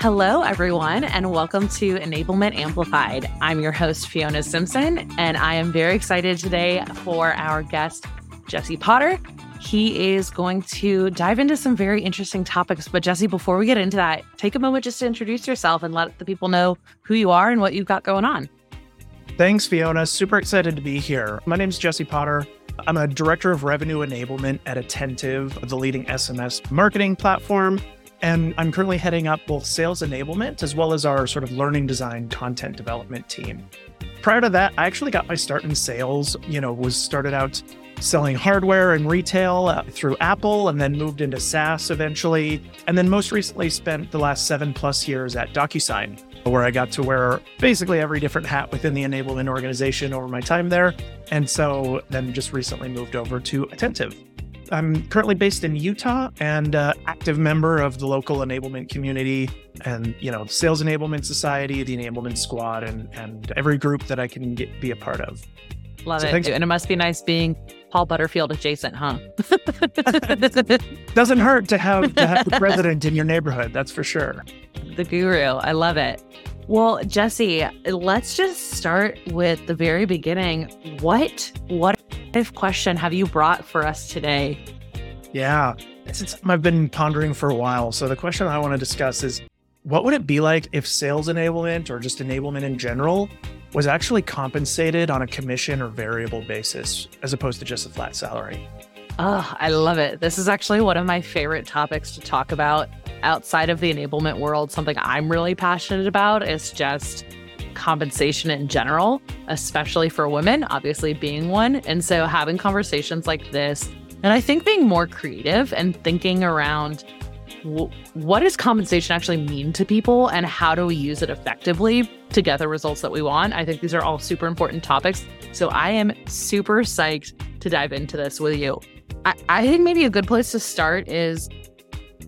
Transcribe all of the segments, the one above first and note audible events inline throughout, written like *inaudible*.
Hello, everyone, and welcome to Enablement Amplified. I'm your host, Fiona Simpson, and I am very excited today for our guest, Jesse Potter. He is going to dive into some very interesting topics. But, Jesse, before we get into that, take a moment just to introduce yourself and let the people know who you are and what you've got going on. Thanks, Fiona. Super excited to be here. My name is Jesse Potter. I'm a director of revenue enablement at Attentive, the leading SMS marketing platform. And I'm currently heading up both sales enablement as well as our sort of learning design content development team. Prior to that, I actually got my start in sales, you know, was started out selling hardware and retail uh, through Apple and then moved into SaaS eventually. And then most recently spent the last seven plus years at DocuSign, where I got to wear basically every different hat within the enablement organization over my time there. And so then just recently moved over to Attentive. I'm currently based in Utah and uh, active member of the local enablement community and you know sales enablement society, the enablement squad, and and every group that I can get, be a part of. Love so it, thanks. and it must be nice being Paul Butterfield adjacent, huh? *laughs* Doesn't hurt to have to have the president in your neighborhood, that's for sure. The guru, I love it. Well, Jesse, let's just start with the very beginning. What what question have you brought for us today? Yeah, it's something I've been pondering for a while. So the question I want to discuss is what would it be like if sales enablement or just enablement in general was actually compensated on a commission or variable basis as opposed to just a flat salary? Oh, I love it. This is actually one of my favorite topics to talk about outside of the enablement world, something I'm really passionate about is just compensation in general, especially for women, obviously being one. And so having conversations like this, and I think being more creative and thinking around what does compensation actually mean to people and how do we use it effectively to get the results that we want? I think these are all super important topics. So I am super psyched to dive into this with you. I, I think maybe a good place to start is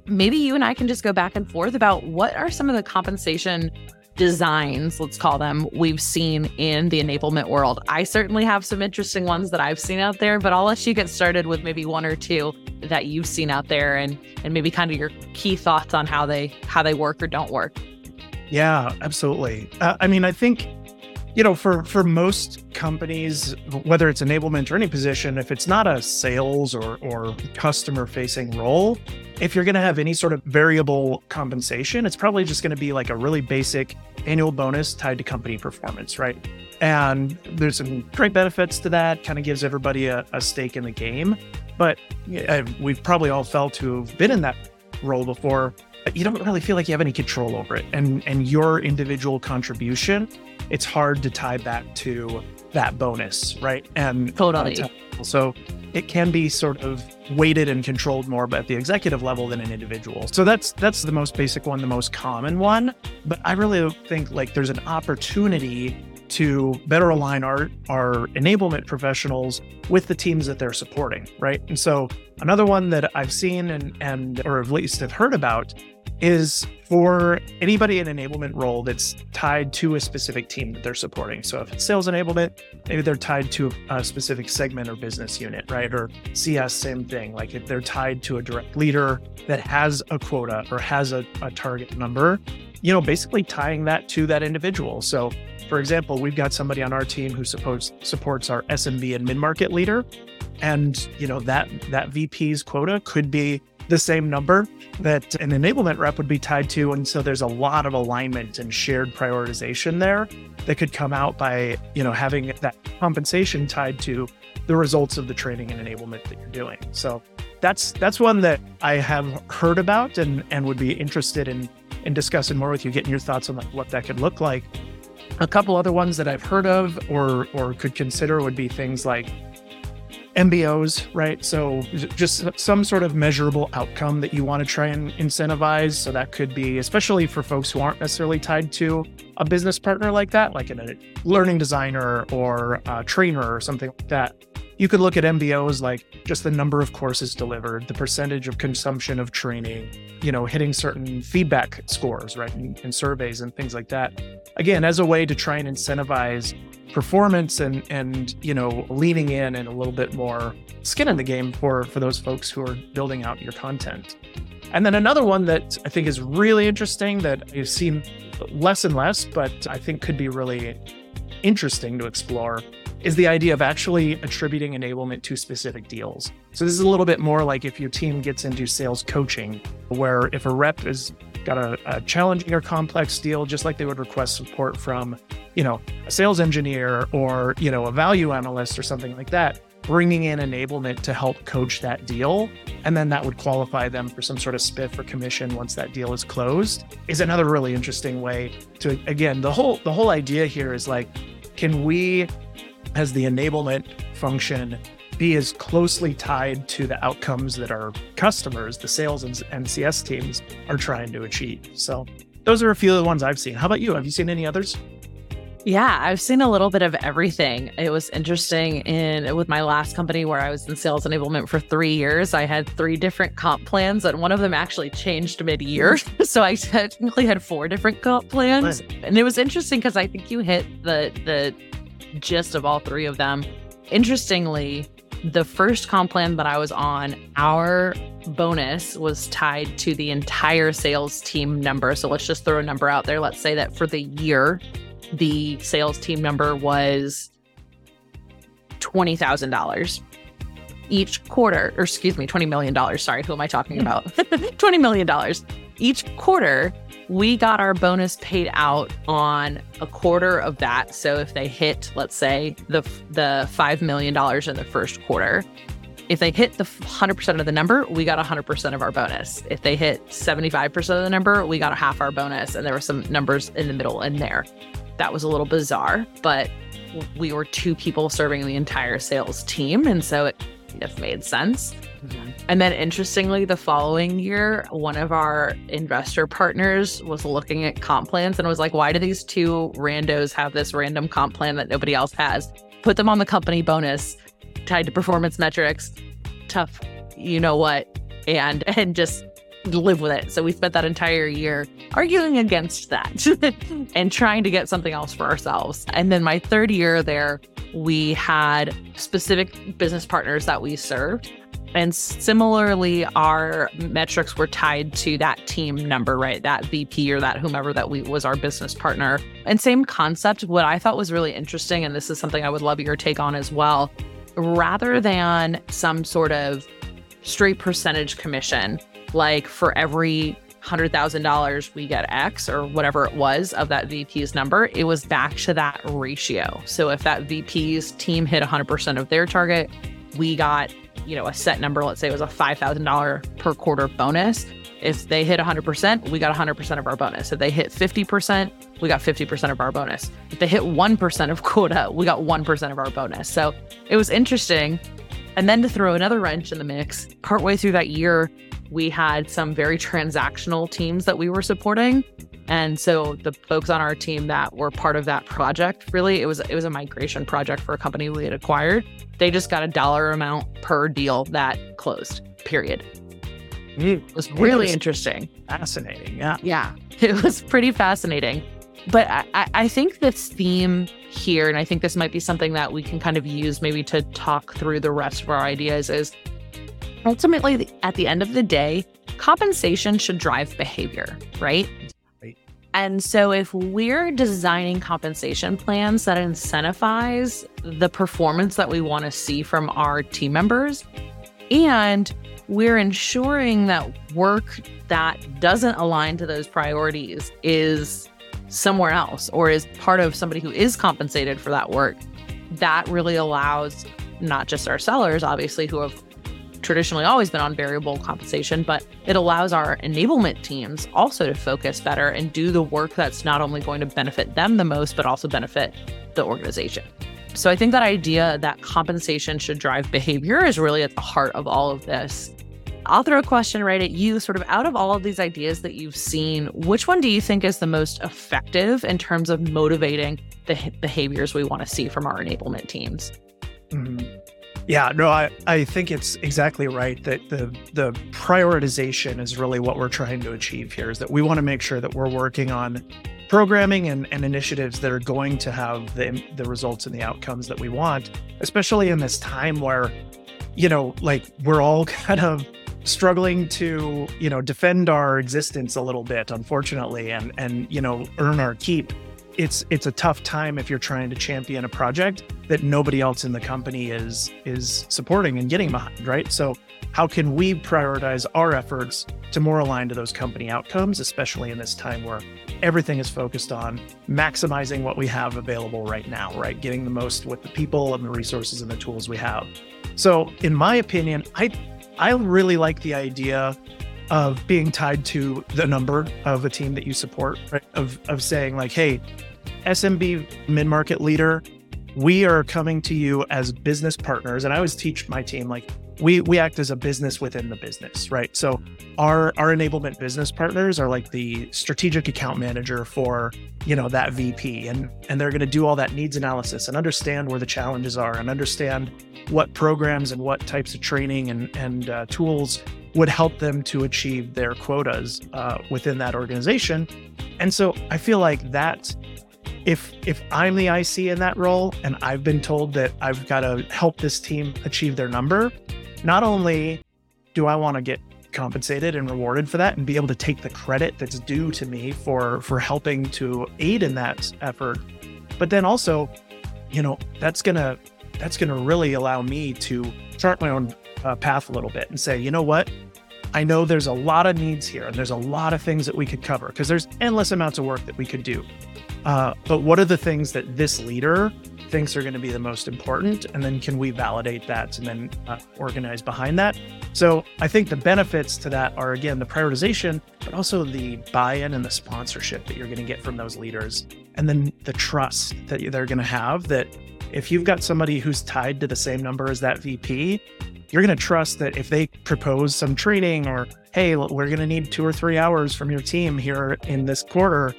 maybe you and I can just go back and forth about what are some of the compensation designs, let's call them, we've seen in the enablement world. I certainly have some interesting ones that I've seen out there, but I'll let you get started with maybe one or two that you've seen out there and and maybe kind of your key thoughts on how they how they work or don't work. Yeah, absolutely. Uh, I mean, I think you know, for for most companies, whether it's enablement or any position, if it's not a sales or or customer facing role, if you're going to have any sort of variable compensation, it's probably just going to be like a really basic annual bonus tied to company performance, right? And there's some great benefits to that. Kind of gives everybody a, a stake in the game. But we've probably all felt to have been in that role before. You don't really feel like you have any control over it, and and your individual contribution it's hard to tie back to that bonus, right? And totally. So it can be sort of weighted and controlled more but at the executive level than an individual. So that's that's the most basic one, the most common one. But I really think like there's an opportunity to better align our our enablement professionals with the teams that they're supporting, right? And so another one that I've seen and and or at least have heard about is for anybody in enablement role that's tied to a specific team that they're supporting. So if it's sales enablement, maybe they're tied to a specific segment or business unit, right? Or CS, same thing. Like if they're tied to a direct leader that has a quota or has a, a target number, you know, basically tying that to that individual. So for example, we've got somebody on our team who supports supports our SMB and mid-market leader. And you know that that VP's quota could be the same number that an enablement rep would be tied to. And so there's a lot of alignment and shared prioritization there that could come out by, you know, having that compensation tied to the results of the training and enablement that you're doing. So that's that's one that I have heard about and and would be interested in in discussing more with you, getting your thoughts on like what that could look like. A couple other ones that I've heard of or or could consider would be things like MBOs, right? So just some sort of measurable outcome that you want to try and incentivize. So that could be, especially for folks who aren't necessarily tied to a business partner like that, like a learning designer or a trainer or something like that. You could look at MBOs like just the number of courses delivered, the percentage of consumption of training, you know, hitting certain feedback scores, right, and, surveys and things like that. Again, as a way to try and incentivize performance and and you know leaning in and a little bit more skin in the game for for those folks who are building out your content And then another one that I think is really interesting that I've seen less and less, but I think could be really interesting to explore is the idea of actually attributing enablement to specific deals. So this is a little bit more like if your team gets into sales coaching, where if a rep has got a, a challenging or complex deal, just like they would request support from, you know, a sales engineer or, you know, a value analyst or something like that, bringing in enablement to help coach that deal. And then that would qualify them for some sort of spiff or commission once that deal is closed is another really interesting way to, again, the whole, the whole idea here is like, can we as the enablement function be as closely tied to the outcomes that our customers, the sales and NCS teams, are trying to achieve. So, those are a few of the ones I've seen. How about you? Have you seen any others? Yeah, I've seen a little bit of everything. It was interesting in with my last company where I was in sales enablement for 3 years. I had 3 different comp plans and one of them actually changed mid-year. *laughs* so I technically had 4 different comp plans. Right. And it was interesting cuz I think you hit the the gist of all three of them. Interestingly, the first comp plan that I was on, our bonus was tied to the entire sales team number. So let's just throw a number out there. Let's say that for the year, the sales team number was $20,000 each quarter, or excuse me, $20 million. Sorry, who am I talking hmm. about? *laughs* $20 million. Each quarter, we got our bonus paid out on a quarter of that. So if they hit, let's say, the the five million dollars in the first quarter, if they hit the 100% of the number, we got 100% of our bonus. If they hit 75% of the number, we got a half our bonus. And there were some numbers in the middle in there. That was a little bizarre, but we were two people serving the entire sales team. And so it if made sense. Mm-hmm. And then interestingly, the following year, one of our investor partners was looking at comp plans and was like, why do these two randos have this random comp plan that nobody else has? Put them on the company bonus tied to performance metrics. Tough, you know what? And *laughs* and just live with it. So we spent that entire year arguing against that *laughs* and trying to get something else for ourselves. And then my third year there, we had specific business partners that we served. And similarly, our metrics were tied to that team number, right? That VP or that whomever that we was our business partner. And same concept. What I thought was really interesting, and this is something I would love your take on as well, rather than some sort of straight percentage commission, like for every $100,000, we get X or whatever it was of that VP's number. It was back to that ratio. So if that VP's team hit 100% of their target, we got, you know, a set number, let's say it was a $5,000 per quarter bonus. If they hit 100%, we got 100% of our bonus. If they hit 50%, we got 50% of our bonus. If they hit 1% of quota, we got 1% of our bonus. So it was interesting. And then to throw another wrench in the mix, partway through that year, we had some very transactional teams that we were supporting. And so the folks on our team that were part of that project, really, it was it was a migration project for a company we had acquired. They just got a dollar amount per deal that closed. Period. Mm, it was really it was interesting. Fascinating. Yeah. Yeah. *laughs* It was pretty fascinating. But I, I think this theme here, and I think this might be something that we can kind of use maybe to talk through the rest of our ideas, is ultimately, at the end of the day, compensation should drive behavior, right? right? And so, if we're designing compensation plans that incentivize the performance that we want to see from our team members, and we're ensuring that work that doesn't align to those priorities is somewhere else or is part of somebody who is compensated for that work, that really allows not just our sellers, obviously, who have traditionally always been on variable compensation, but it allows our enablement teams also to focus better and do the work that's not only going to benefit them the most, but also benefit the organization. So I think that idea that compensation should drive behavior is really at the heart of all of this. I'll throw a question right at you. Sort of out of all of these ideas that you've seen, which one do you think is the most effective in terms of motivating the behaviors we want to see from our enablement teams? Mm-hmm. Yeah, no, I, I think it's exactly right that the the prioritization is really what we're trying to achieve here is that we want to make sure that we're working on programming and, and initiatives that are going to have the, the results and the outcomes that we want, especially in this time where, you know, like we're all *laughs* kind of struggling to, you know, defend our existence a little bit, unfortunately, and and you know, earn our keep. It's it's a tough time if you're trying to champion a project that nobody else in the company is is supporting and getting behind, right? So how can we prioritize our efforts to more align to those company outcomes, especially in this time where everything is focused on maximizing what we have available right now, right? Getting the most with the people and the resources and the tools we have. So, in my opinion, I I really like the idea of being tied to the number of a team that you support, right? Of of saying like, hey, SMB mid-market leader, we are coming to you as business partners. And I always teach my team like we we act as a business within the business, right? So our our enablement business partners are like the strategic account manager for you know that VP, and and they're going to do all that needs analysis and understand where the challenges are and understand what programs and what types of training and and uh, tools would help them to achieve their quotas uh, within that organization. And so I feel like that if if I'm the IC in that role and I've been told that I've got to help this team achieve their number, not only do I want to get compensated and rewarded for that and be able to take the credit that's due to me for for helping to aid in that effort, but then also, you know, that's going to that's going to really allow me to chart my own uh, path a little bit and say, you know what? I know there's a lot of needs here and there's a lot of things that we could cover because there's endless amounts of work that we could do. Uh, but what are the things that this leader thinks are going to be the most important? And then can we validate that and then uh, organize behind that? So I think the benefits to that are, again, the prioritization, but also the buy in and the sponsorship that you're going to get from those leaders. And then the trust that they're going to have that if you've got somebody who's tied to the same number as that VP, you're going to trust that if they propose some training or, hey, we're going to need two or three hours from your team here in this quarter,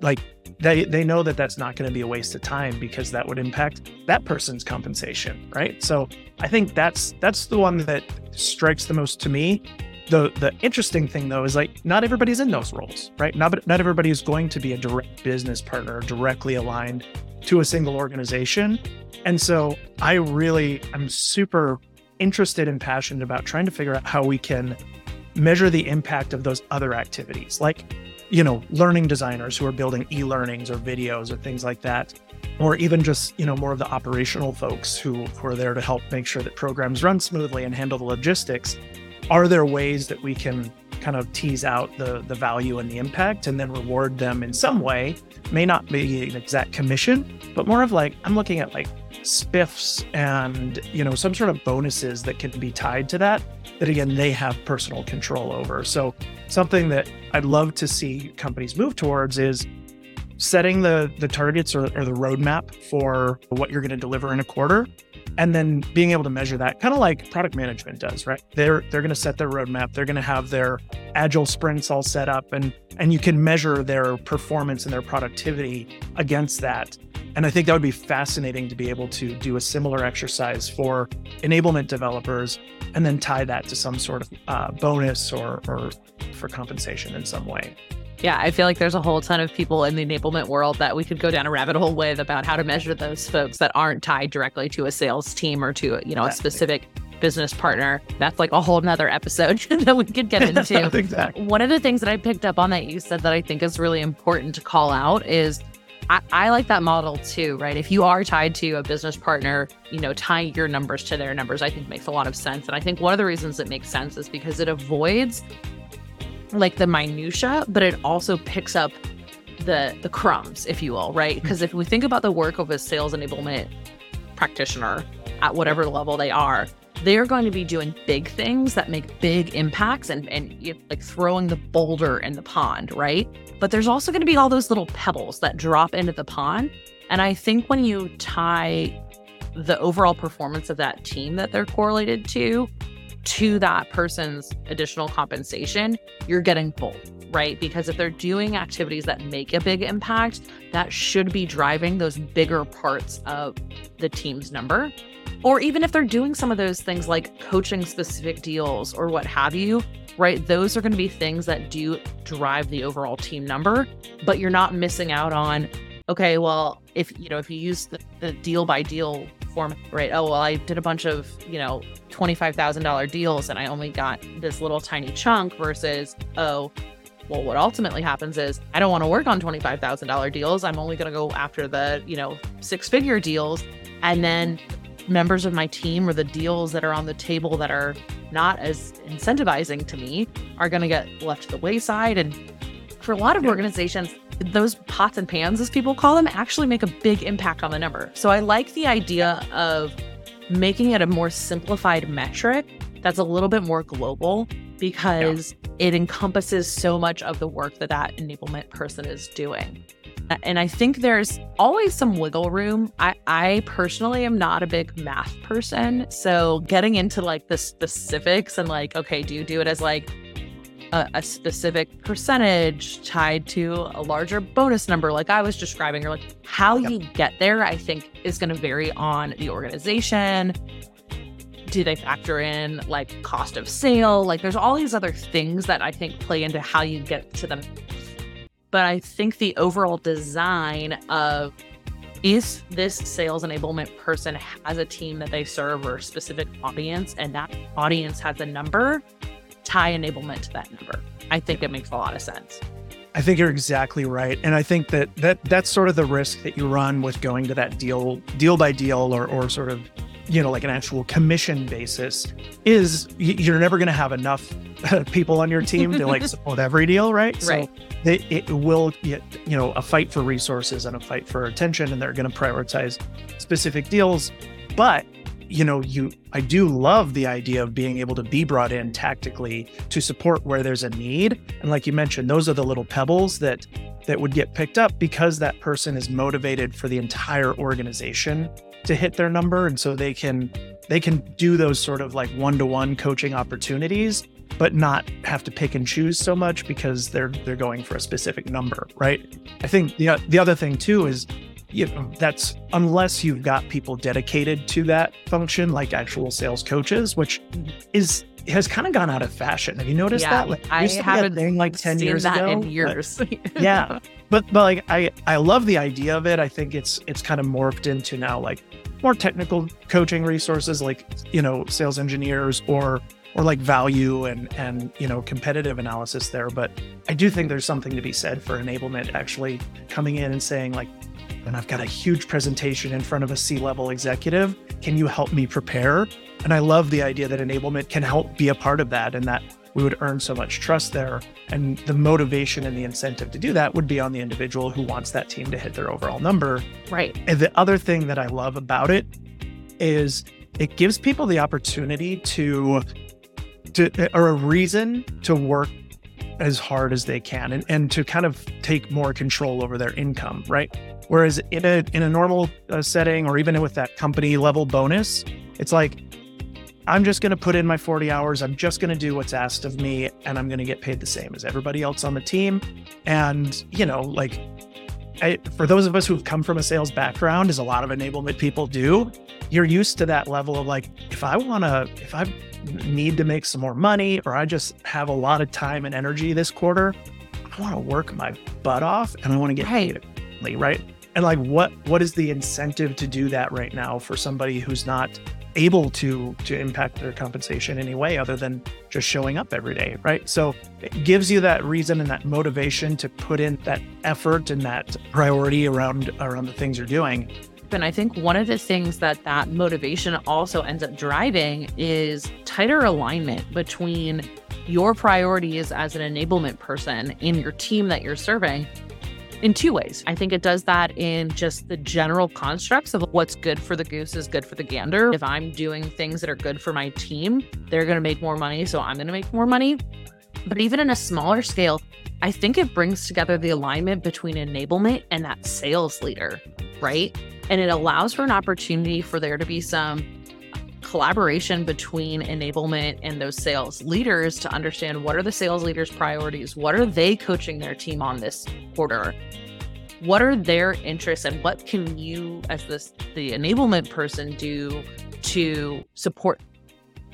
like they they know that that's not going to be a waste of time because that would impact that person's compensation right? So i think that's that's the one that strikes the most to me. The the interesting thing though is like not everybody's in those roles right? Not not everybody is going to be a direct business partner directly aligned to a single organization. And so i really i'm super interested and passionate about trying to figure out how we can measure the impact of those other activities. Like you know, learning designers who are building e-learnings or videos or things like that, or even just, you know, more of the operational folks who, who are there to help make sure that programs run smoothly and handle the logistics. Are there ways that we can kind of tease out the the value and the impact and then reward them in some way? May not be an exact commission, but more of like I'm looking at like spiffs and you know some sort of bonuses that can be tied to that that again they have personal control over so something that i'd love to see companies move towards is setting the the targets or, or the roadmap for what you're going to deliver in a quarter and then being able to measure that kind of like product management does right? They're they're going to set their roadmap they're going to have their agile sprints all set up and and you can measure their performance and their productivity against that. And I think that would be fascinating to be able to do a similar exercise for enablement developers and then tie that to some sort of uh, bonus or, or for compensation in some way. Yeah, I feel like there's a whole ton of people in the enablement world that we could go down a rabbit hole with about how to measure those folks that aren't tied directly to a sales team or to you know a specific business partner. That's like a whole nother episode *laughs* that we could get *laughs* into. exactly. One of the things that I picked up on that you said that I think is really important to call out is I, I, like that model too, right? If you are tied to a business partner, you know, tying your numbers to their numbers, I think makes a lot of sense. And I think one of the reasons it makes sense is because it avoids like the minutia, but it also picks up the the crumbs, if you will, right? Mm-hmm. Because if we think about the work of a sales enablement practitioner at whatever level they are, they're going to be doing big things that make big impacts and and like throwing the boulder in the pond, right? But there's also going to be all those little pebbles that drop into the pond. And I think when you tie the overall performance of that team that they're correlated to to that person's additional compensation, you're getting both, right? Because if they're doing activities that make a big impact, that should be driving those bigger parts of the team's number. Or even if they're doing some of those things like coaching specific deals or what have you, right? Those are going to be things that do drive the overall team number, but you're not missing out on, okay, well, if you know, if you use the, the deal by deal perform, right? Oh, well, I did a bunch of, you know, $25,000 deals and I only got this little tiny chunk versus, oh, well, what ultimately happens is I don't want to work on $25,000 deals. I'm only going to go after the, you know, six figure deals. And then members of my team or the deals that are on the table that are not as incentivizing to me are going to get left to the wayside. And for a lot of organizations, those pots and pans, as people call them, actually make a big impact on the number. So I like the idea of making it a more simplified metric that's a little bit more global because yeah. it encompasses so much of the work that that enablement person is doing. And I think there's always some wiggle room. I, I personally am not a big math person. So getting into like the specifics and like, okay, do you do it as like a, a, specific percentage tied to a larger bonus number, like I was describing, or like how yep. you get there, I think is going to vary on the organization. Do they factor in like cost of sale? Like there's all these other things that I think play into how you get to them but I think the overall design of if this sales enablement person has a team that they serve or a specific audience and that audience has a number, tie enablement to that number. I think it makes a lot of sense. I think you're exactly right. And I think that, that that's sort of the risk that you run with going to that deal deal by deal or or sort of you know like an actual commission basis is you're never going to have enough uh, people on your team to like *laughs* support every deal right? Right so they, it will get you know a fight for resources and a fight for attention and they're going to prioritize specific deals. But you know you i do love the idea of being able to be brought in tactically to support where there's a need. And like you mentioned those are the little pebbles that that would get picked up because that person is motivated for the entire organization to hit their number and so they can they can do those sort of like one-to-one coaching opportunities but not have to pick and choose so much because they're they're going for a specific number, right? I think the the other thing too is you know that's unless you've got people dedicated to that function like actual sales coaches, which is has kind of gone out of fashion. Have you noticed yeah, that? Like, I haven't thing like ten years that ago. In years, but, *laughs* *laughs* yeah. But but like I I love the idea of it. I think it's it's kind of morphed into now like more technical coaching resources, like you know sales engineers or or like value and and you know competitive analysis there but i do think there's something to be said for enablement actually coming in and saying like and i've got a huge presentation in front of a c-level executive. Can you help me prepare? And i love the idea that enablement can help be a part of that and that we would earn so much trust there. And the motivation and the incentive to do that would be on the individual who wants that team to hit their overall number. Right. And the other thing that i love about it is it gives people the opportunity to to or a reason to work as hard as they can and, and to kind of take more control over their income, right? Whereas in a in a normal uh, setting or even with that company level bonus, it's like I'm just going to put in my 40 hours. I'm just going to do what's asked of me and I'm going to get paid the same as everybody else on the team. And, you know, like I, for those of us who've come from a sales background, as a lot of enablement people do, you're used to that level of like, if I want to, if I need to make some more money or I just have a lot of time and energy this quarter, I want to work my butt off and I want to get right. paid, right? And like, what what is the incentive to do that right now for somebody who's not able to to impact their compensation in any way other than just showing up every day, right? So it gives you that reason and that motivation to put in that effort and that priority around around the things you're doing and I think one of the things that that motivation also ends up driving is tighter alignment between your priorities as an enablement person in your team that you're serving in two ways. I think it does that in just the general constructs of what's good for the goose is good for the gander. If I'm doing things that are good for my team, they're going to make more money, so I'm going to make more money. But even in a smaller scale, I think it brings together the alignment between enablement and that sales leader, right? And it allows for an opportunity for there to be some collaboration between enablement and those sales leaders to understand what are the sales leaders' priorities? What are they coaching their team on this quarter? What are their interests and what can you as this the enablement person do to support?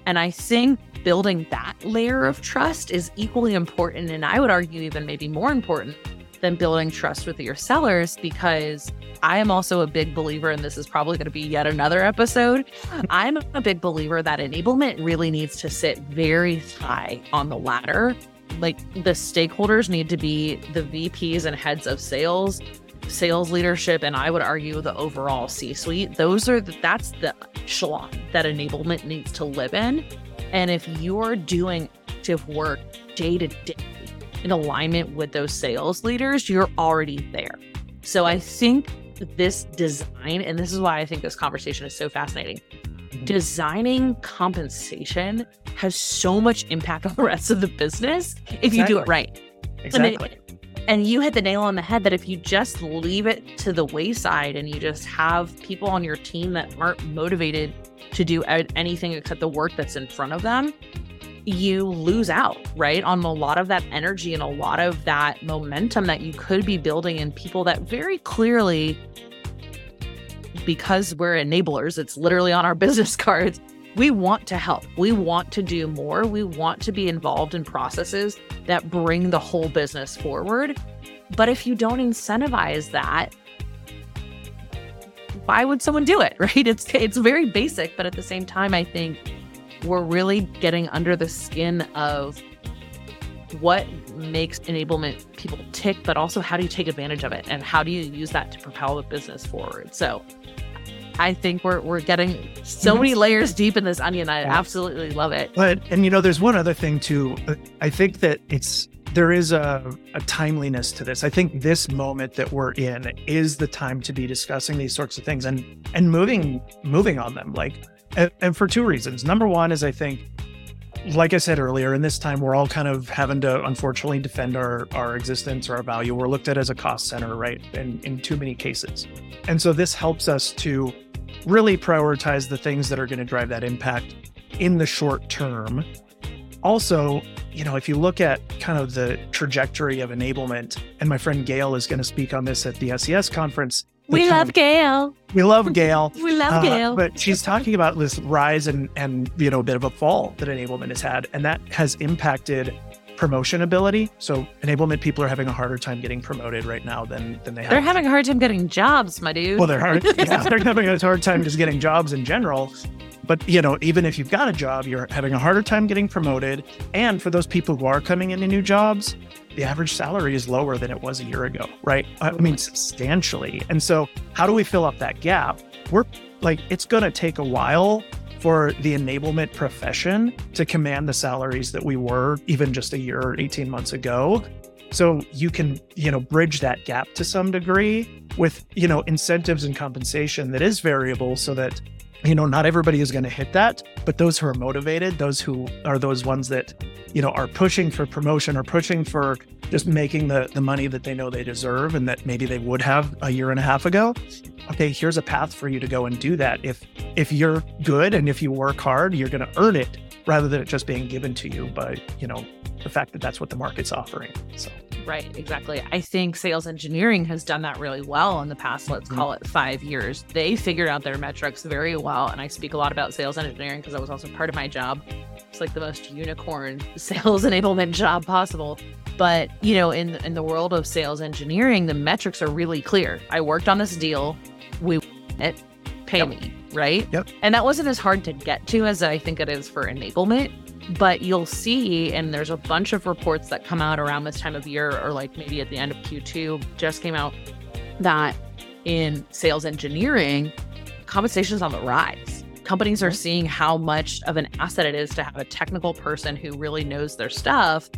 And I think building that layer of trust is equally important and I would argue even maybe more important than building trust with your sellers because I am also a big believer, and this is probably going to be yet another episode. *laughs* I'm a big believer that enablement really needs to sit very high on the ladder. Like the stakeholders need to be the VPs and heads of sales, sales leadership, and I would argue the overall C suite. Those are the, that's the echelon that enablement needs to live in. And if you're doing active work day to day in alignment with those sales leaders, you're already there. So I think this design, and this is why I think this conversation is so fascinating. Mm-hmm. Designing compensation has so much impact *laughs* on the rest of the business if you do it right. Exactly. And, it, and you hit the nail on the head that if you just leave it to the wayside and you just have people on your team that aren't motivated to do anything except the work that's in front of them, you lose out, right? On a lot of that energy and a lot of that momentum that you could be building in people that very clearly, because we're enablers, it's literally on our *laughs* business cards. We want to help. We want to do more. We want to be involved in processes that bring the whole business forward. But if you don't incentivize that, why would someone do it? *laughs* Right? It's it's very basic, but at the same time, I think we're really getting under the skin of what makes enablement people tick, but also how do you take advantage of it and how do you use that to propel the business forward? So I think we're we're getting so many layers deep in this onion. I absolutely love it. But and you know, there's one other thing too. Uh, I think that it's there is a, a timeliness to this. I think this moment that we're in is the time to be discussing these sorts of things and and moving moving on them. Like and, and for two reasons. Number one is I think, like I said earlier, in this time we're all kind of having to unfortunately defend our our existence or our value. We're looked at as a cost center, right? In in too many cases. And so this helps us to really prioritize the things that are going to drive that impact in the short term. Also, you know, if you look at kind of the trajectory of enablement, and my friend Gail is going to speak on this at the SES conference, we love Gail. We love Gail. *laughs* we love uh, Gail. But she's talking about this rise and and you know a bit of a fall that enablement has had, and that has impacted promotion ability. So enablement people are having a harder time getting promoted right now than than they have. They're having a hard time getting jobs, my dude. Well, they're hard. *laughs* yeah, they're having a hard time just getting jobs in general. But you know, even if you've got a job, you're having a harder time getting promoted. And for those people who are coming into new jobs, the average salary is lower than it was a year ago, right? I mean, substantially. And so, how do we fill up that gap? We're like, it's going to take a while for the enablement profession to command the salaries that we were even just a year or 18 months ago. So you can, you know, bridge that gap to some degree with, you know, incentives and compensation that is variable so that you know not everybody is going to hit that but those who are motivated those who are those ones that you know are pushing for promotion or pushing for just making the the money that they know they deserve and that maybe they would have a year and a half ago okay here's a path for you to go and do that. If if you're good and if you work hard you're going to earn it rather than it just being given to you by you know the fact that that's what the market's offering so Right, exactly. I think sales engineering has done that really well in the past, let's mm-hmm. call it five years. They figured out their metrics very well. And I speak a lot about sales engineering because that was also part of my job. It's like the most unicorn *laughs* sales enablement job possible. But, you know, in in the world of sales engineering, the metrics are really clear. I worked on this deal, we *laughs* it, pay yep. me, right? Yep. And that wasn't as hard to get to as I think it is for enablement but you'll see, and there's a bunch of reports that come out around this time of year, or like maybe at the end of Q2, just came out that in sales engineering, compensation is on the rise. Companies are seeing how much of an asset it is to have a technical person who really knows their stuff.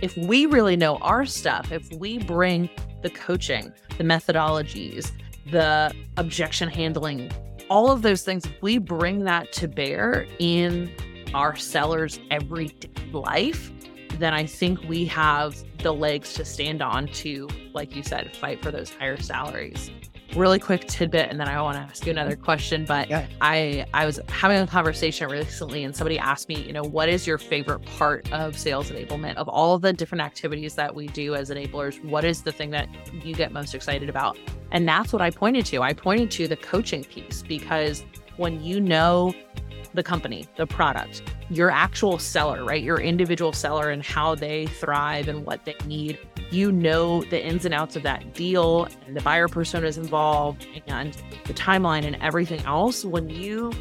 If we really know our stuff, if we bring the coaching, the methodologies, the objection handling, all of those things, if we bring that to bear in our sellers' everyday life, then I think we have the legs to stand on to, like you said, fight for those higher salaries. Really quick tidbit, and then I want to ask you another question. But yeah. I I was having a conversation recently, and somebody asked me, you know, what is your favorite part of sales enablement? Of all the different activities that we do as enablers, what is the thing that you get most excited about? And that's what I pointed to. I pointed to the coaching piece because when you know the company, the product, your actual seller, right? Your individual seller and how they thrive and what they need. You know the ins and outs of that deal and the buyer personas involved and the timeline and everything else, when you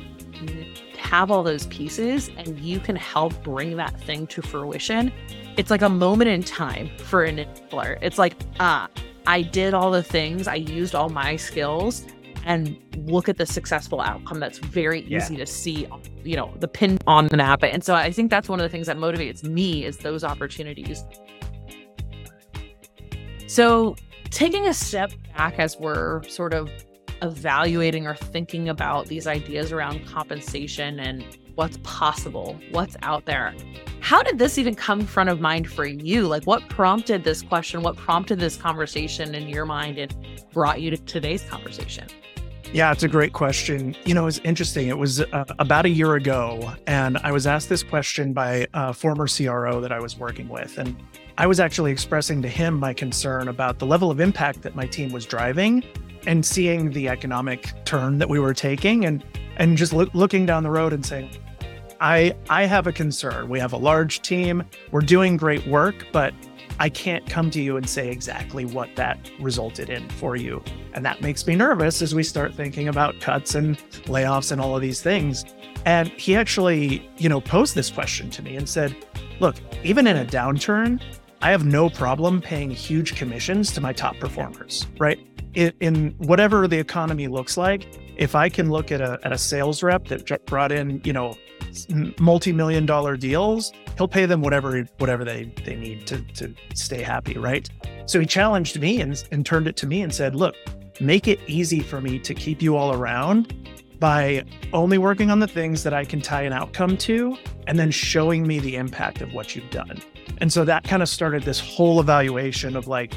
have all those pieces and you can help bring that thing to fruition, it's like a moment in time for an enabler. It's like, ah, I did all the things, I used all my skills, and look at the successful outcome that's very easy yeah. to see you know the pin on the map and so i think that's one of the things that motivates me is those opportunities so, taking a step back as we're sort of evaluating or thinking about these ideas around compensation and what's possible, what's out there. How did this even come front of mind for you? Like, what prompted this question? What prompted this conversation in your mind and brought you to today's conversation? Yeah, it's a great question. You know, it's interesting. It was uh, about a year ago, and I was asked this question by a former CRO that I was working with. And I was actually expressing to him my concern about the level of impact that my team was driving and seeing the economic turn that we were taking and and just lo- looking down the road and saying I I have a concern. We have a large team. We're doing great work, but I can't come to you and say exactly what that resulted in for you. And that makes me nervous as we start thinking about cuts and layoffs and all of these things. And he actually, you know, posed this question to me and said, "Look, even in a downturn, I have no problem paying huge commissions to my top performers, right? In, whatever the economy looks like, if I can look at a, at a sales rep that brought in, you know, multi-million dollar deals, he'll pay them whatever whatever they, they need to, to stay happy, right? So he challenged me and, and turned it to me and said, look, make it easy for me to keep you all around by only working on the things that I can tie an outcome to and then showing me the impact of what you've done. And so that kind of started this whole evaluation of like,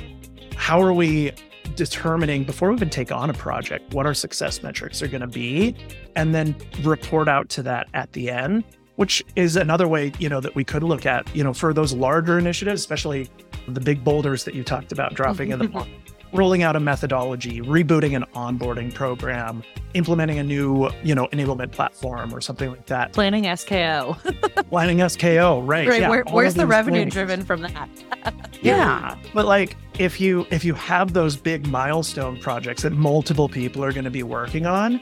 how are we determining before we even take on a project what our success metrics are going to be and then report out to that at the end which is another way you know that we could look at you know for those larger initiatives especially the big boulders that you talked about dropping in the *laughs* rolling out a methodology, rebooting an onboarding program, implementing a new, you know, enablement platform or something like that. Planning SKO. *laughs* Planning SKO, right. Right. Yeah, Where, where's the revenue planning. driven from that? *laughs* yeah. But like if you if you have those big milestone projects that multiple people are going to be working on,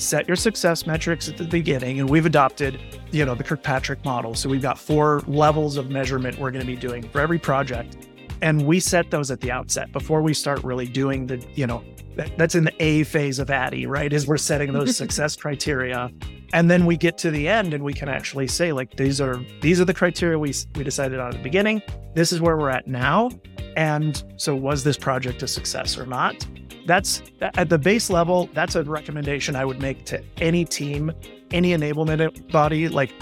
set your success metrics at the beginning and we've adopted you know the kirkpatrick model so we've got four levels of measurement we're going to be doing for every project and we set those at the outset before we start really doing the you know that's in the a phase of ADDIE right is we're setting those *laughs* success criteria. And then we get to the end and we can actually say like these are these are the criteria we we decided on at the beginning. This is where we're at now. And so was this project a success or not? That's at the base level that's a recommendation i would make to any team any enablement body. Like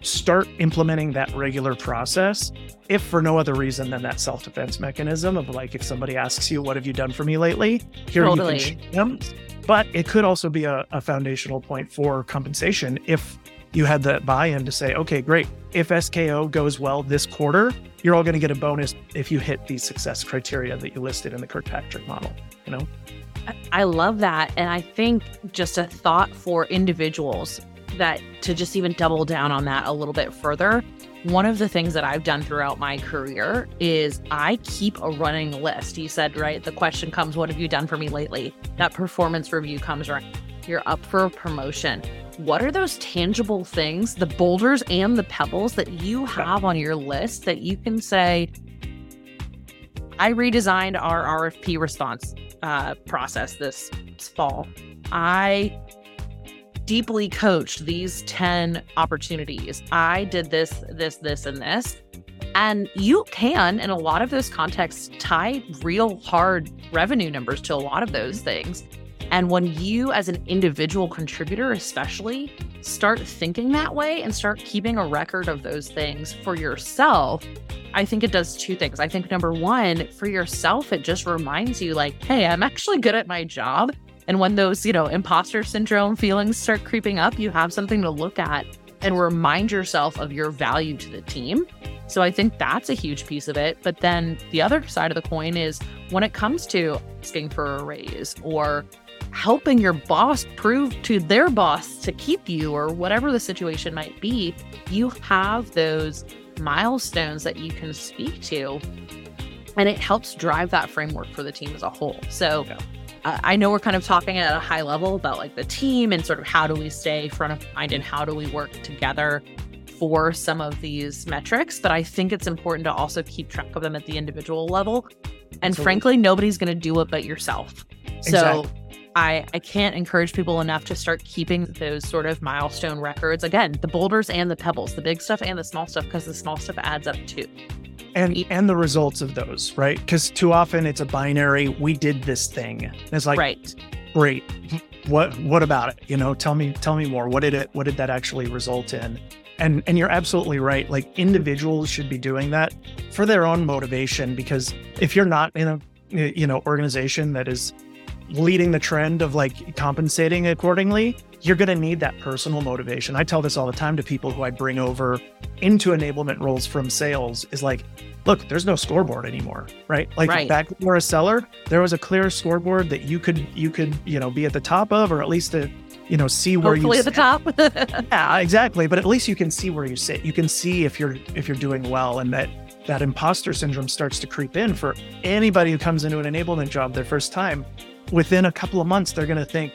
start implementing that regular process if for no other reason than that self-defense mechanism of like if somebody asks you what have you done for me lately here totally. you can shoot them but it could also be a, a foundational point for compensation if you had that buy-in to say okay great if sko goes well this quarter you're all going to get a bonus if you hit these success criteria that you listed in the kirkpatrick model you know I love that. And I think just a thought for individuals that to just even double down on that a little bit further, one of the things that I've done throughout my career is I keep a running list. You said, right? The question comes, What have you done for me lately? That performance review comes around. You're up for a promotion. What are those tangible things, the boulders and the pebbles that you have on your list that you can say, I redesigned our RFP response uh, process this fall. I deeply coached these 10 opportunities. I did this, this, this, and this. And you can, in a lot of those contexts, tie real hard revenue numbers to a lot of those things. And when you, as an individual contributor, especially, start thinking that way and start keeping a record of those things for yourself, I think it does two things. I think number one, for yourself, it just reminds you, like, hey, I'm actually good at my job. And when those, you know, imposter syndrome feelings start creeping up, you have something to look at and remind yourself of your value to the team. So I think that's a huge piece of it. But then the other side of the coin is when it comes to asking for a raise or helping your boss prove to their boss to keep you or whatever the situation might be, you have those milestones that you can speak to and it helps drive that framework for the team as a whole. So yeah. I know we're kind of talking at a high level about like the team and sort of how do we stay front of mind and how do we work together for some of these metrics, but I think it's important to also keep track of them at the individual level. And Absolutely. frankly, nobody's going to do it but yourself. Exactly. So I, I can't encourage people enough to start keeping those sort of milestone records. Again, the boulders and the pebbles, the big stuff and the small stuff, because the small stuff adds up too. And and the results of those, right? Because too often it's a binary. We did this thing. And it's like, right, great. What what about it? You know, tell me tell me more. What did it? What did that actually result in? And and you're absolutely right. Like individuals should be doing that for their own motivation. Because if you're not in a you know organization that is leading the trend of like compensating accordingly, you're going to need that personal motivation. I tell this all the time to people who I bring over into enablement roles from sales is like, look, there's no scoreboard anymore, right? Like right. back when you were a seller, there was a clear scoreboard that you could you could, you know, be at the top of or at least to, you know, see where Hopefully you at the top. *laughs* yeah, exactly, but at least you can see where you sit. You can see if you're if you're doing well and that that imposter syndrome starts to creep in for anybody who comes into an enablement job their first time within a couple of months, they're going to think,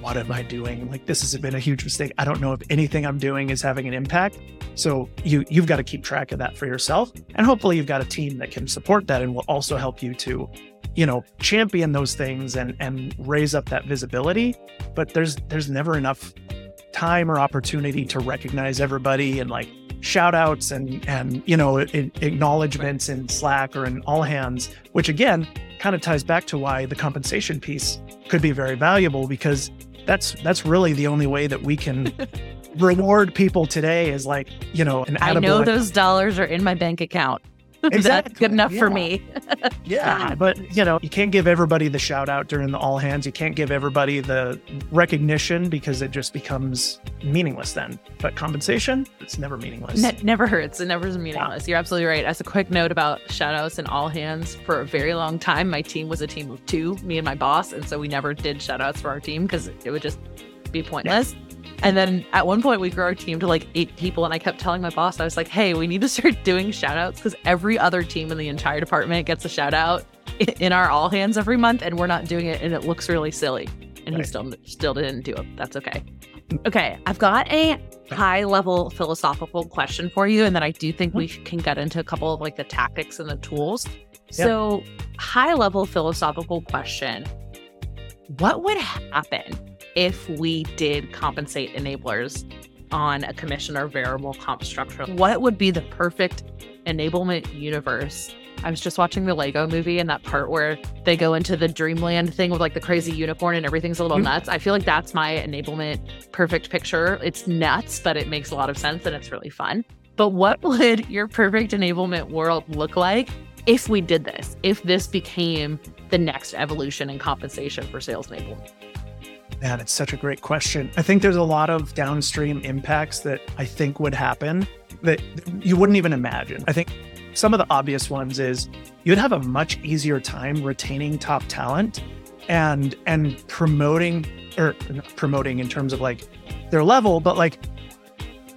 what am I doing? Like this has been a huge mistake. I don't know if anything I'm doing is having an impact. So you you've got to keep track of that for yourself. And hopefully you've got a team that can support that and will also help you to, you know, champion those things and and raise up that visibility. But there's there's never enough time or opportunity to recognize everybody and like shout outs and and you know acknowledgments in slack or in all hands which again kind of ties back to why the compensation piece could be very valuable because that's that's really the only way that we can *laughs* reward people today is like you know an I know those dollars are in my bank account. *laughs* Exactly. That's good enough yeah. for me. *laughs* yeah, but you know, you can't give everybody the shout out during the all hands. You can't give everybody the recognition because it just becomes meaningless then. But compensation, it's never meaningless. Ne- never hurts. It never is meaningless. Yeah. You're absolutely right. As a quick note about shout outs and all hands, for a very long time, my team was a team of two, me and my boss. And so we never did shout outs for our team because it would just be pointless. Yeah. And then at one point, we grew our team to like eight people. And I kept telling my boss, I was like, hey, we need to *laughs* start doing shout outs because every other team in the entire department gets a shout out in our all hands every month. And we're not doing it. And it looks really silly. And right. he still, still didn't do it. That's okay. Okay. I've got a high level philosophical question for you. And then I do think mm-hmm. we can get into a couple of like the tactics and the tools. So, high level philosophical question What would happen if we did compensate enablers on a commission or variable comp structure, what would be the perfect enablement universe? I was just watching the Lego movie and that part where they go into the dreamland thing with like the crazy unicorn and everything's a little mm-hmm. nuts. I feel like that's my enablement perfect picture. It's nuts, but it makes a lot of sense and it's really fun. But what *laughs* would your perfect enablement world look like if we did this? If this became the next evolution in compensation for sales enablement? Man, it's such a great question. I think there's a lot of downstream impacts that I think would happen that you wouldn't even imagine. I think some of the obvious ones is you'd have a much easier time retaining top talent and and promoting or promoting in terms of like their level, but like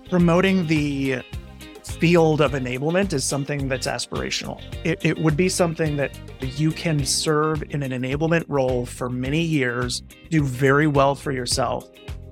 promoting the field of enablement is something that's aspirational. It, it would be something that you can serve in an enablement role for many years, do very well for yourself,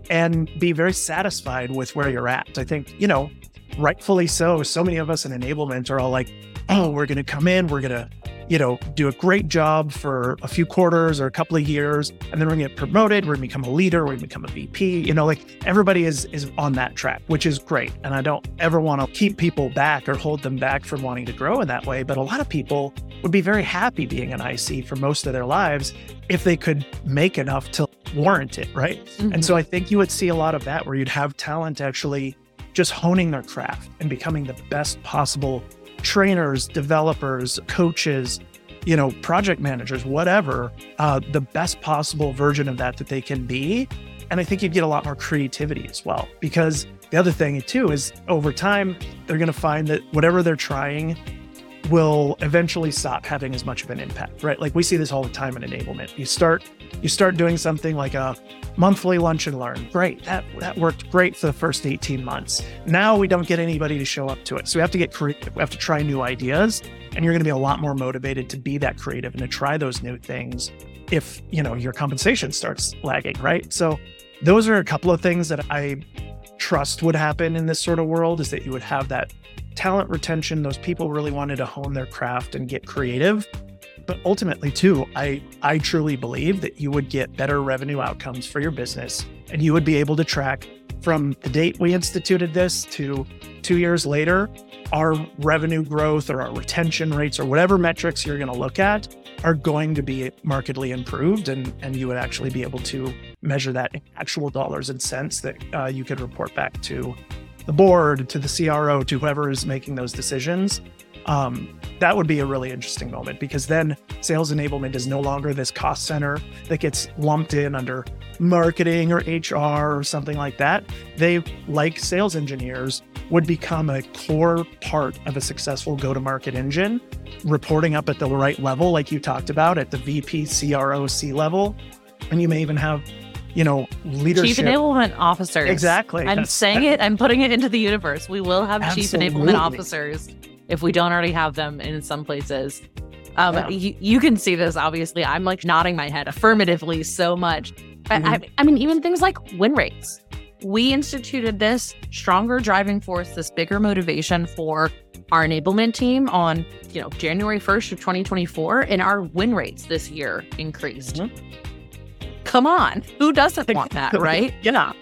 and be very satisfied with where you're at. I think, you know, rightfully so. So many of us in enablement are all like, oh, we're going to come in, we're going to you know, do a great job for a few quarters or a couple of years, and then we're gonna get promoted, we're gonna become a leader, we're gonna become a VP. You know, like everybody is is on that track, which is great. And I don't ever want to keep people back or hold them back from wanting to grow in that way. But a lot of people would be very happy being an IC for most of their lives if they could make enough to warrant it, right? Mm-hmm. And so I think you would see a lot of that where you'd have talent actually just honing their craft and becoming the best possible trainers, developers, coaches, you know, project managers, whatever, uh, the best possible version of that that they can be. And I think you'd get a lot more creativity as well. Because the other thing, too, is over time, they're going to find that whatever they're trying will eventually stop having as much of an impact, right? Like we see this all the time in enablement. You start You start doing something like a monthly lunch and learn. Great. That that worked great for the first 18 months. Now we don't get anybody to show up to it. So we have to get creative. We have to try new ideas. And you're going to be a lot more motivated to be that creative and to try those new things if, you know, your compensation starts lagging, right? So those are a couple of things that I trust would happen in this sort of world is that you would have that talent retention. Those people really wanted to hone their craft and get creative but ultimately too i i truly believe that you would get better revenue outcomes for your business and you would be able to track from the date we instituted this to two years later our revenue growth or our retention rates or whatever metrics you're going to look at are going to be markedly improved and and you would actually be able to measure that in actual dollars and cents that uh, you could report back to the board to the cro to whoever is making those decisions um, that would be a really interesting moment because then sales enablement is no longer this cost center that gets lumped in under marketing or HR or something like that. They, like sales engineers, would become a core part of a successful go to market engine, reporting up at the right level, like you talked about, at the VP, CRO, C level. And you may even have you know, leadership. Chief enablement officers. Exactly. I'm That's, saying that, it. I'm putting it into the universe. We will have absolutely. chief enablement officers if we don't already have them in some places. Um, yeah. you, you, can see this, obviously. I'm like nodding my head affirmatively so much. But mm-hmm. I, I mean, even things like win rates. We instituted this stronger driving force, this bigger motivation for our enablement team on, you know, January 1st of 2024, and our win rates this year increased. Mm-hmm. Come on, who doesn't want that, *laughs* right? yeah.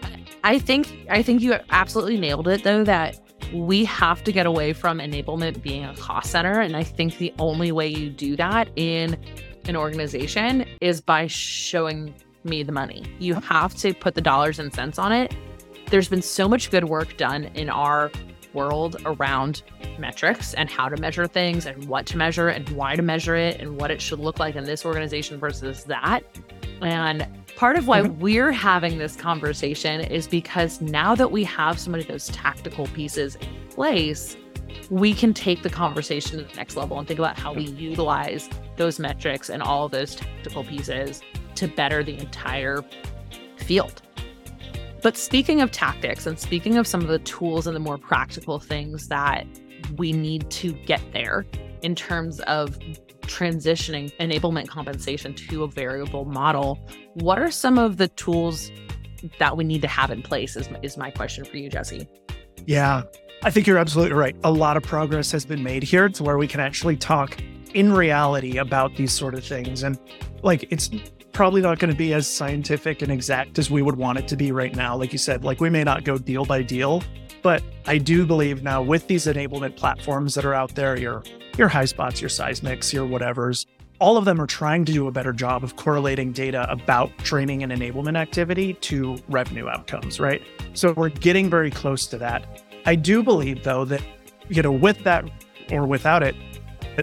I think I think you absolutely nailed it though that we have to get away from enablement being a cost center. And I think the only way you do that in an organization is by showing me the money. You have to put the dollars and cents on it. There's been so much good work done in our world around metrics and how to measure things and what to measure and why to measure it and what it should look like in this organization versus that. And part of why mm-hmm. we're having this conversation is because now that we have some of those tactical pieces in place, we can take the conversation to the next level and think about how we utilize those metrics and all of those tactical pieces to better the entire field. But speaking of tactics and speaking of some of the tools and the more practical things that we need to get there in terms of transitioning enablement compensation to a variable model, what are some of the tools that we need to have in place? Is, is my question for you, Jesse. Yeah, I think you're absolutely right. A lot of progress has been made here to where we can actually talk in reality about these sort of things. And like, it's probably not going to be as scientific and exact as we would want it to be right now. Like you said, like we may not go deal by deal, but I do believe now with these enablement platforms that are out there, your your Highspots, your Seismics, your whatevers, all of them are trying to do a better job of correlating data about training and enablement activity to revenue outcomes, right? So we're getting very close to that. I do believe though that you know with that or without it,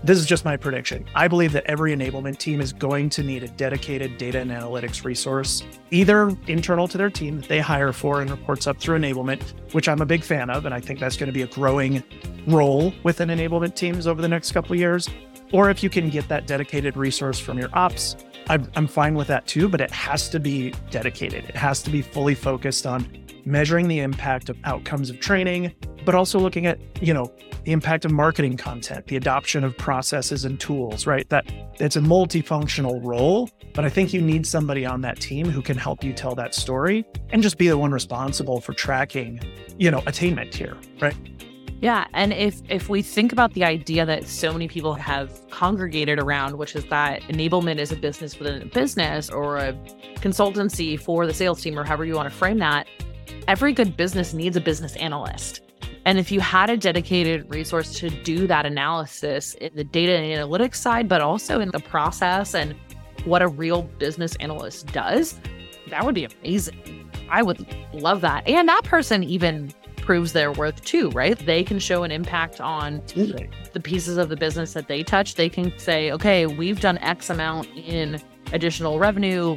this is just my prediction. I believe that every enablement team is going to need a dedicated data and analytics resource, either internal to their team that they hire for and reports up through enablement, which I'm a big fan of. And I think that's going to be a growing role within enablement teams over the next couple years. Or if you can get that dedicated resource from your ops, I'm fine with that too, but it has to be dedicated. It has to be fully focused on measuring the impact of outcomes of training, but also looking at, you know, the impact of marketing content, the adoption of processes and tools, right? That it's a multifunctional role, but I think you need somebody on that team who can help you tell that story and just be the one responsible for tracking, you know, attainment here, right? Yeah, and if if we think about the idea that so many people have congregated around, which is that enablement is a business within a business or a consultancy for the sales team or however you want to frame that, every good business needs a business analyst. And if you had a dedicated resource to do that analysis in the data and analytics side, but also in the process and what a real business analyst does, that would be amazing. I would love that. And that person even proves their worth too, right? They can show an impact on the pieces of the business that they touch. They can say, okay, we've done X amount in additional revenue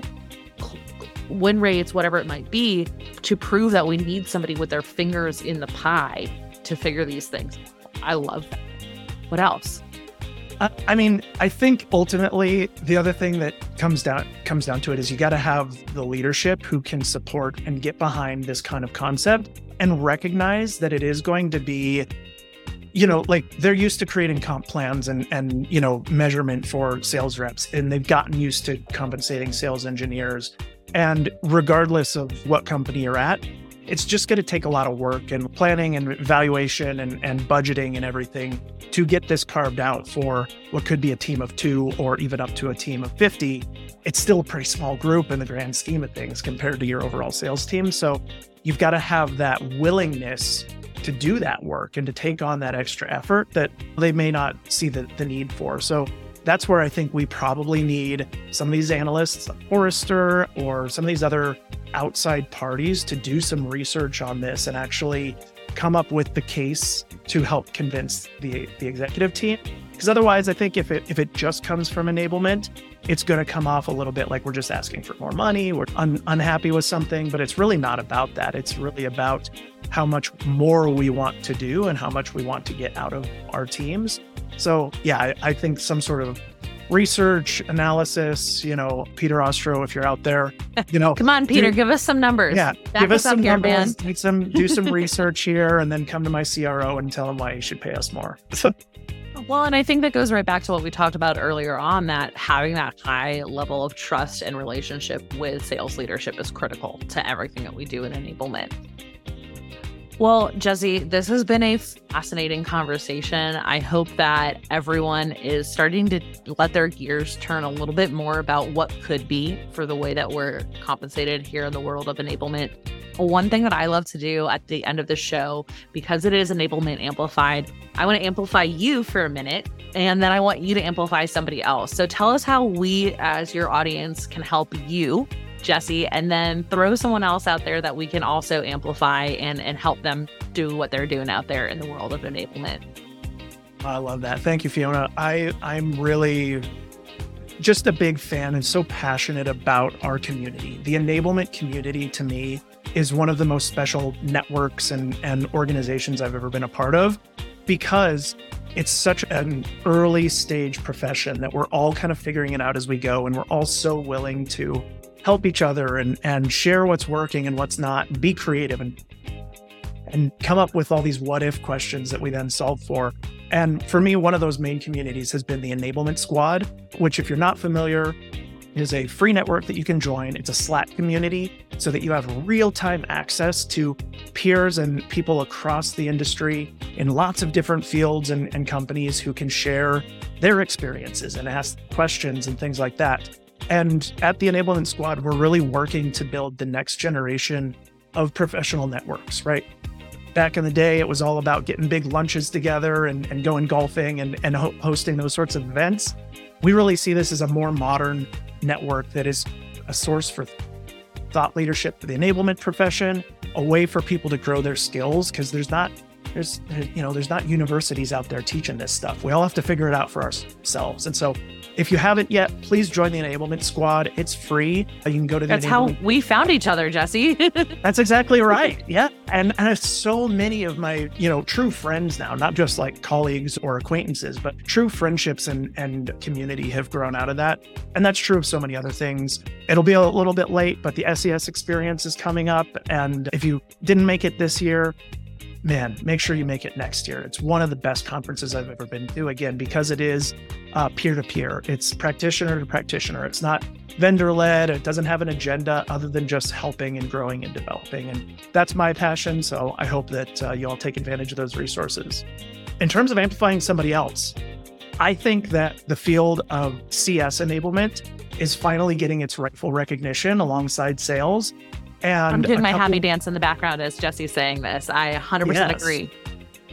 win rates, whatever it might be, to prove that we need somebody with their fingers in the pie to figure these things. I love that. What else? Uh, I mean, I think ultimately the other thing that comes down comes down to it is you got to have the leadership who can support and get behind this kind of concept and recognize that it is going to be you know, like they're used to creating comp plans and and you know measurement for sales reps, and they've gotten used to compensating sales engineers. And regardless of what company you're at, it's just going to take a lot of work and planning and evaluation and, and budgeting and everything to get this carved out for what could be a team of two or even up to a team of 50. It's still a pretty small group in the grand scheme of things compared to your overall sales team. So you've got to have that willingness to do that work and to take on that extra effort that they may not see the, the need for. So that's where I think we probably need some of these analysts, Forrester, or some of these other outside parties to do some research on this and actually come up with the case to help convince the, the executive team. Because otherwise, I think if it if it just comes from enablement, it's going to come off a little bit like we're just asking for more money, we're un- unhappy with something, but it's really not about that. It's really about how much more we want to do and how much we want to get out of our teams. So, yeah, I, I think some sort of research analysis you know Peter Ostrow if you're out there *laughs* you know come on peter do, give us some numbers. Yeah Back give us, some here, numbers man. some do some *laughs* research here and then come to my cro and tell him why he should pay us more. *laughs* Well and i think that goes right back to what we talked about earlier on that having that high level of trust and relationship with sales leadership is critical to everything that we do in enablement well, Jesse, this has been a fascinating conversation. I hope that everyone is starting to let their gears turn a little bit more about what could be for the way that we're compensated here in the world of enablement. One thing that I love to do at the end of the show, because it is enablement amplified, I want to amplify you for a minute and then I want you to amplify somebody else. So tell us how we, as your audience, can help you Jesse, and then throw someone else out there that we can also amplify and, and help them do what they're doing out there in the world of enablement. I love that. Thank you, Fiona. I, I'm really just a big fan and so passionate about our community. The enablement community to me is one of the most special networks and, and organizations I've ever been a part of because it's such an early stage profession that we're all kind of figuring it out as we go and we're all so willing to help each other and and share what's working and what's not be creative and and come up with all these what if questions that we then solve for. And for me one of those main communities has been the enablement squad which if you're not familiar is a free network that you can join. It's a slack community so that you have real-time access to peers and people across the industry in lots of different fields and, and companies who can share their experiences and ask questions and things like that and at the Enablement Squad, we're really working to build the next generation of professional networks, right? Back in the day, it was all about getting big lunches together and, and going golfing and, and ho- hosting those sorts of events. We really see this as a more modern network that is a source for thought leadership for the enablement profession, a way for people to grow their skills because there's not there's you know there's not universities out there teaching this stuff. We all have to figure it out for ourselves. And so if you haven't yet, please join the Enablement Squad. It's free. Uh, you can go to the That's how we found each other, Jesse. *laughs* That's exactly right. Yeah. And, and I have so many of my, you know, true friends now, not just like colleagues or acquaintances, but true friendships and, and community have grown out of that. And that's true of so many other things. It'll be a little bit late, but the SES experience is coming up. And if you didn't make it this year, man, make sure you make it next year. It's one of the best conferences I've ever been to, again, because it is peer to peer. It's practitioner to practitioner. It's not vendor led. It doesn't have an agenda other than just helping and growing and developing. And that's my passion. So I hope that uh, you all take advantage of those resources. In terms of amplifying somebody else, I think that the field of CS enablement is finally getting its rightful recognition alongside sales. And I'm doing my couple... happy dance in the background as Jesse's saying this. I 100% yes. agree.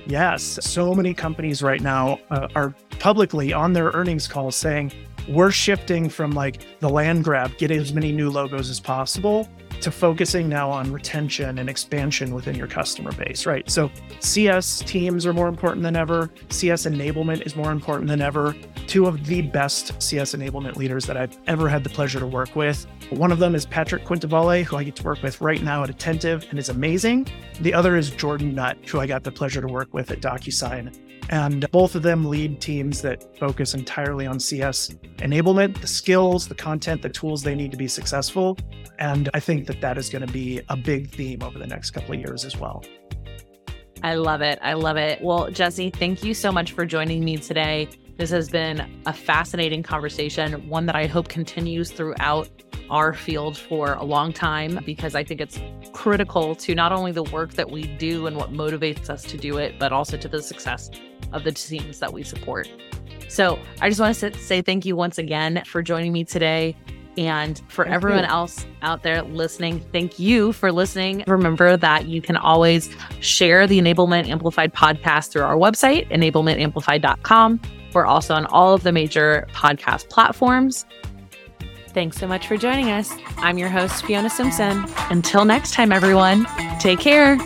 Yes. So many companies right now uh, are publicly on their earnings calls saying, we're shifting from like the land grab, get as many new logos as possible, to focusing now on retention and expansion within your customer base, right? So CS teams are more important than ever. CS enablement is more important than ever. Two of the best CS enablement leaders that I've ever had the pleasure to work with. One of them is Patrick Quintavalle, who I get to work with right now at Attentive and is amazing. The other is Jordan Knutt, who I got the pleasure to work with at DocuSign And both of them lead teams that focus entirely on CS enablement, the skills, the content, the tools they need to be successful. And I think that that is going to be a big theme over the next couple of years as well. I love it. I love it. Well, Jesse, thank you so much for joining me today. This has been a fascinating conversation, one that I hope continues throughout our field for a long time because I think it's critical to not only the work that we do and what motivates us to do it, but also to the success of the teams that we support. So I just want to say thank you once again for joining me today. And for thank everyone you. else out there listening, thank you for listening. Remember that you can always share the Enablement Amplified podcast through our website, enablementamplified.com. We're also on all of the major podcast platforms. Thanks so much for joining us. I'm your host, Fiona Simpson. Until next time, everyone, take care.